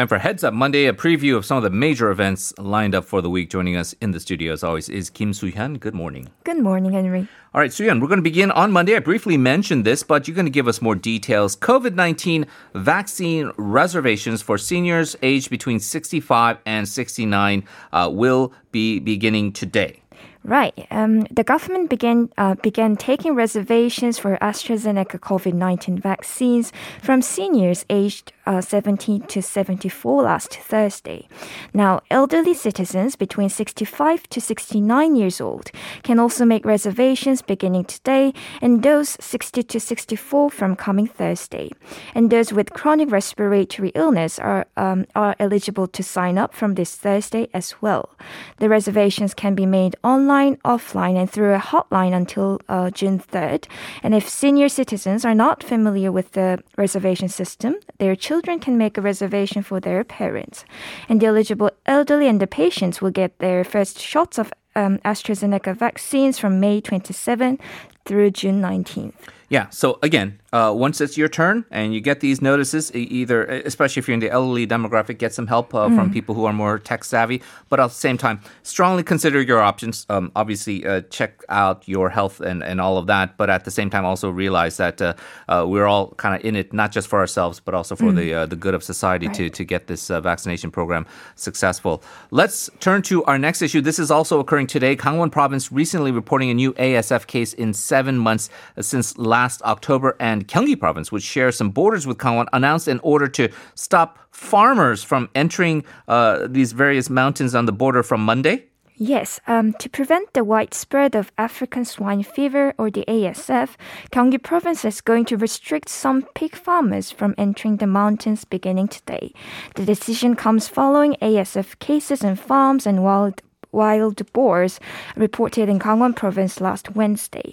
And for Heads Up Monday, a preview of some of the major events lined up for the week. Joining us in the studio, as always, is Kim Soo-hyun. Good morning. Good morning, Henry. All right, Soo-hyun, we're going to begin on Monday. I briefly mentioned this, but you're going to give us more details. COVID-19 vaccine reservations for seniors aged between 65 and 69 uh, will be beginning today. Right. Um, the government began uh, began taking reservations for AstraZeneca COVID nineteen vaccines from seniors aged uh, 17 to 74 last Thursday. Now, elderly citizens between 65 to 69 years old can also make reservations beginning today, and those 60 to 64 from coming Thursday. And those with chronic respiratory illness are um, are eligible to sign up from this Thursday as well. The reservations can be made online, offline, and through a hotline until uh, June 3rd. And if senior citizens are not familiar with the reservation system, their children can make a reservation for their parents. And the eligible elderly and the patients will get their first shots of um, AstraZeneca vaccines from May 27 through June 19th. Yeah. So again, uh, once it's your turn and you get these notices, either, especially if you're in the elderly demographic, get some help uh, mm. from people who are more tech savvy. But at the same time, strongly consider your options. Um, obviously, uh, check out your health and, and all of that. But at the same time, also realize that uh, uh, we're all kind of in it, not just for ourselves, but also for mm. the uh, the good of society right. to, to get this vaccination program successful. Let's turn to our next issue. This is also occurring today. Gangwon province recently reporting a new ASF case in seven months since last last October, and Gyeonggi province, which shares some borders with Gangwon, announced an order to stop farmers from entering uh, these various mountains on the border from Monday. Yes, um, to prevent the widespread of African swine fever or the ASF, Gyeonggi province is going to restrict some pig farmers from entering the mountains beginning today. The decision comes following ASF cases in farms and wild wild boars reported in Gangwon province last Wednesday.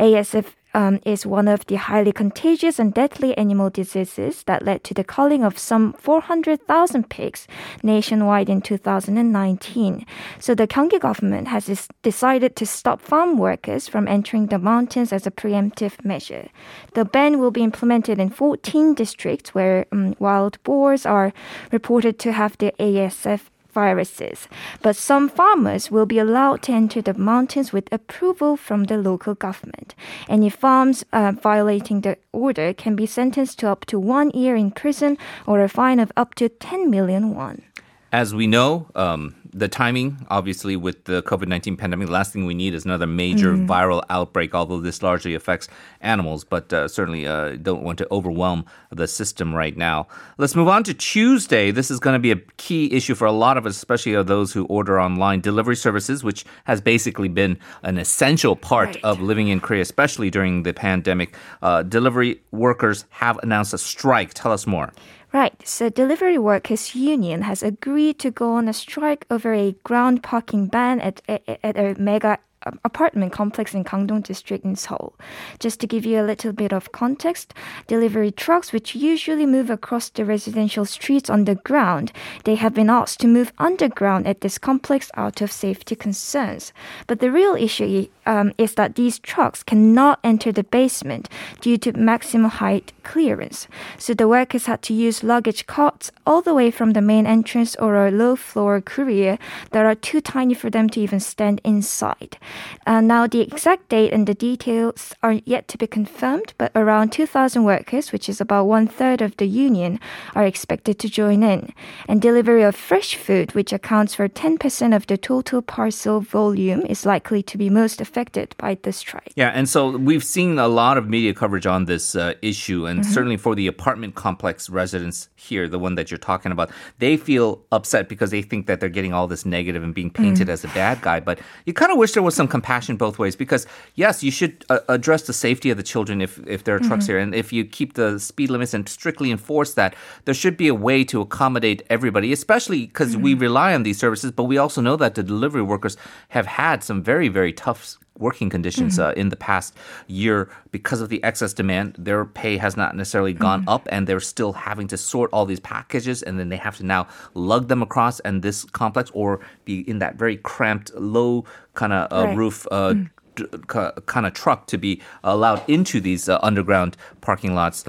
ASF um, is one of the highly contagious and deadly animal diseases that led to the culling of some 400,000 pigs nationwide in 2019. So the Gyeonggi government has decided to stop farm workers from entering the mountains as a preemptive measure. The ban will be implemented in 14 districts where um, wild boars are reported to have the ASF viruses. But some farmers will be allowed to enter the mountains with approval from the local government. Any farms uh, violating the order can be sentenced to up to one year in prison or a fine of up to 10 million won. As we know, um, the timing, obviously, with the COVID 19 pandemic, the last thing we need is another major mm. viral outbreak, although this largely affects animals, but uh, certainly uh, don't want to overwhelm the system right now. Let's move on to Tuesday. This is going to be a key issue for a lot of us, especially of those who order online delivery services, which has basically been an essential part right. of living in Korea, especially during the pandemic. Uh, delivery workers have announced a strike. Tell us more. Right. So Delivery Workers Union has agreed to go on a strike over a ground parking ban at, at, at a mega apartment complex in Gangdong district in Seoul. Just to give you a little bit of context, delivery trucks which usually move across the residential streets on the ground, they have been asked to move underground at this complex out of safety concerns. But the real issue um, is that these trucks cannot enter the basement due to maximum height clearance. So the workers had to use luggage carts all the way from the main entrance or a low floor courier that are too tiny for them to even stand inside. Uh, now, the exact date and the details are yet to be confirmed, but around 2,000 workers, which is about one third of the union, are expected to join in. And delivery of fresh food, which accounts for 10% of the total parcel volume, is likely to be most affected by the strike. Yeah, and so we've seen a lot of media coverage on this uh, issue, and mm-hmm. certainly for the apartment complex residents here, the one that you're talking about, they feel upset because they think that they're getting all this negative and being painted mm-hmm. as a bad guy. But you kind of wish there was some compassion both ways because yes, you should uh, address the safety of the children if if there are trucks mm-hmm. here, and if you keep the speed limits and strictly enforce that, there should be a way to accommodate everybody, especially because mm-hmm. we rely on these services, but we also know that the delivery workers have had some very very tough working conditions mm-hmm. uh, in the past year because of the excess demand. Their pay has not necessarily gone mm-hmm. up, and they're still having to sort all these packages, and then they have to now lug them across and this complex or be in that very cramped, low kind of uh, right. roof. Uh, mm. Kind of truck to be allowed into these uh, underground parking lots.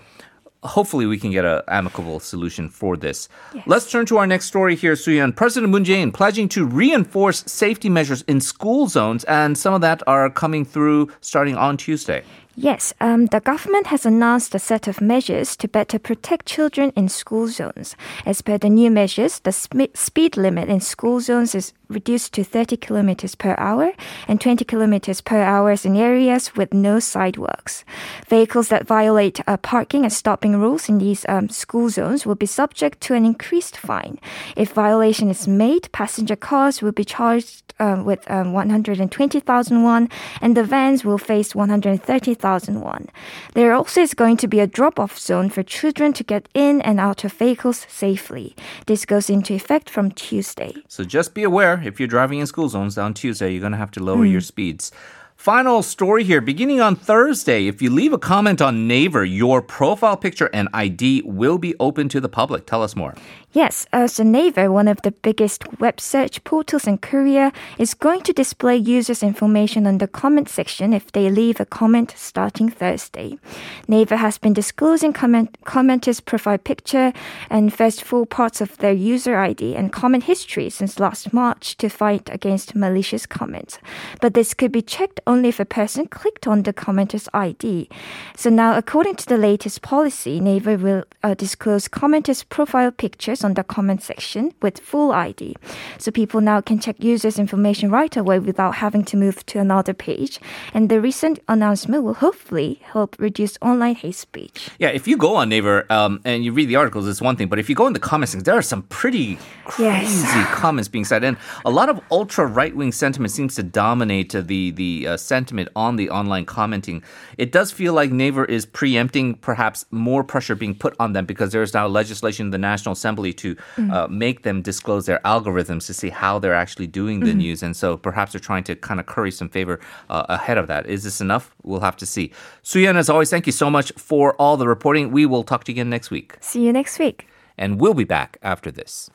Hopefully we can get an amicable solution for this. Let's turn to our next story here, Soo-hyun. President Moon Jae-in pledging to reinforce safety measures in school zones, and some of that are coming through starting on Tuesday. Yes, um, the government has announced a set of measures to better protect children in school zones. As per the new measures, the sp- speed limit in school zones is reduced to 30 kilometers per hour and 20 kilometers per hour in areas with no sidewalks. Vehicles that violate uh, parking and stopping rules in these um, school zones will be subject to an increased fine. If violation is made, passenger cars will be charged uh, with um, 120,000 won and the vans will face 130,000 won. There also is going to be a drop-off zone for children to get in and out of vehicles safely. This goes into effect from Tuesday. So just be aware if you're driving in school zones on Tuesday, you're going to have to lower your hmm. speeds. Final story here. Beginning on Thursday, if you leave a comment on Naver, your profile picture and ID will be open to the public. Tell us more. Yes, uh, Naver, one of the biggest web search portals in Korea, is going to display users' information on the comment section if they leave a comment starting Thursday. Naver has been disclosing comment- commenters' profile picture and first four parts of their user ID and comment history since last March to fight against malicious comments. But this could be checked only if a person clicked on the commenter's ID. So now, according to the latest policy, Naver will uh, disclose commenters' profile pictures on the comment section with full ID. So people now can check users' information right away without having to move to another page. And the recent announcement will hopefully help reduce online hate speech. Yeah, if you go on Naver um, and you read the articles, it's one thing. But if you go in the comments, there are some pretty crazy Yes. comments being said, and a lot of ultra right wing sentiment seems to dominate the the uh, sentiment on the online commenting. It does feel like Naver is preempting perhaps more pressure being put on them because there is now legislation in the National Assembly to uh, make them disclose their algorithms to see how they're actually doing the news, and so perhaps they're trying to kind of curry some favor uh, ahead of that. Is this enough? We'll have to see. Soo-hyun, as always, thank you so much for all the reporting. We will talk to you again next week, See you next week. and we'll be back after this.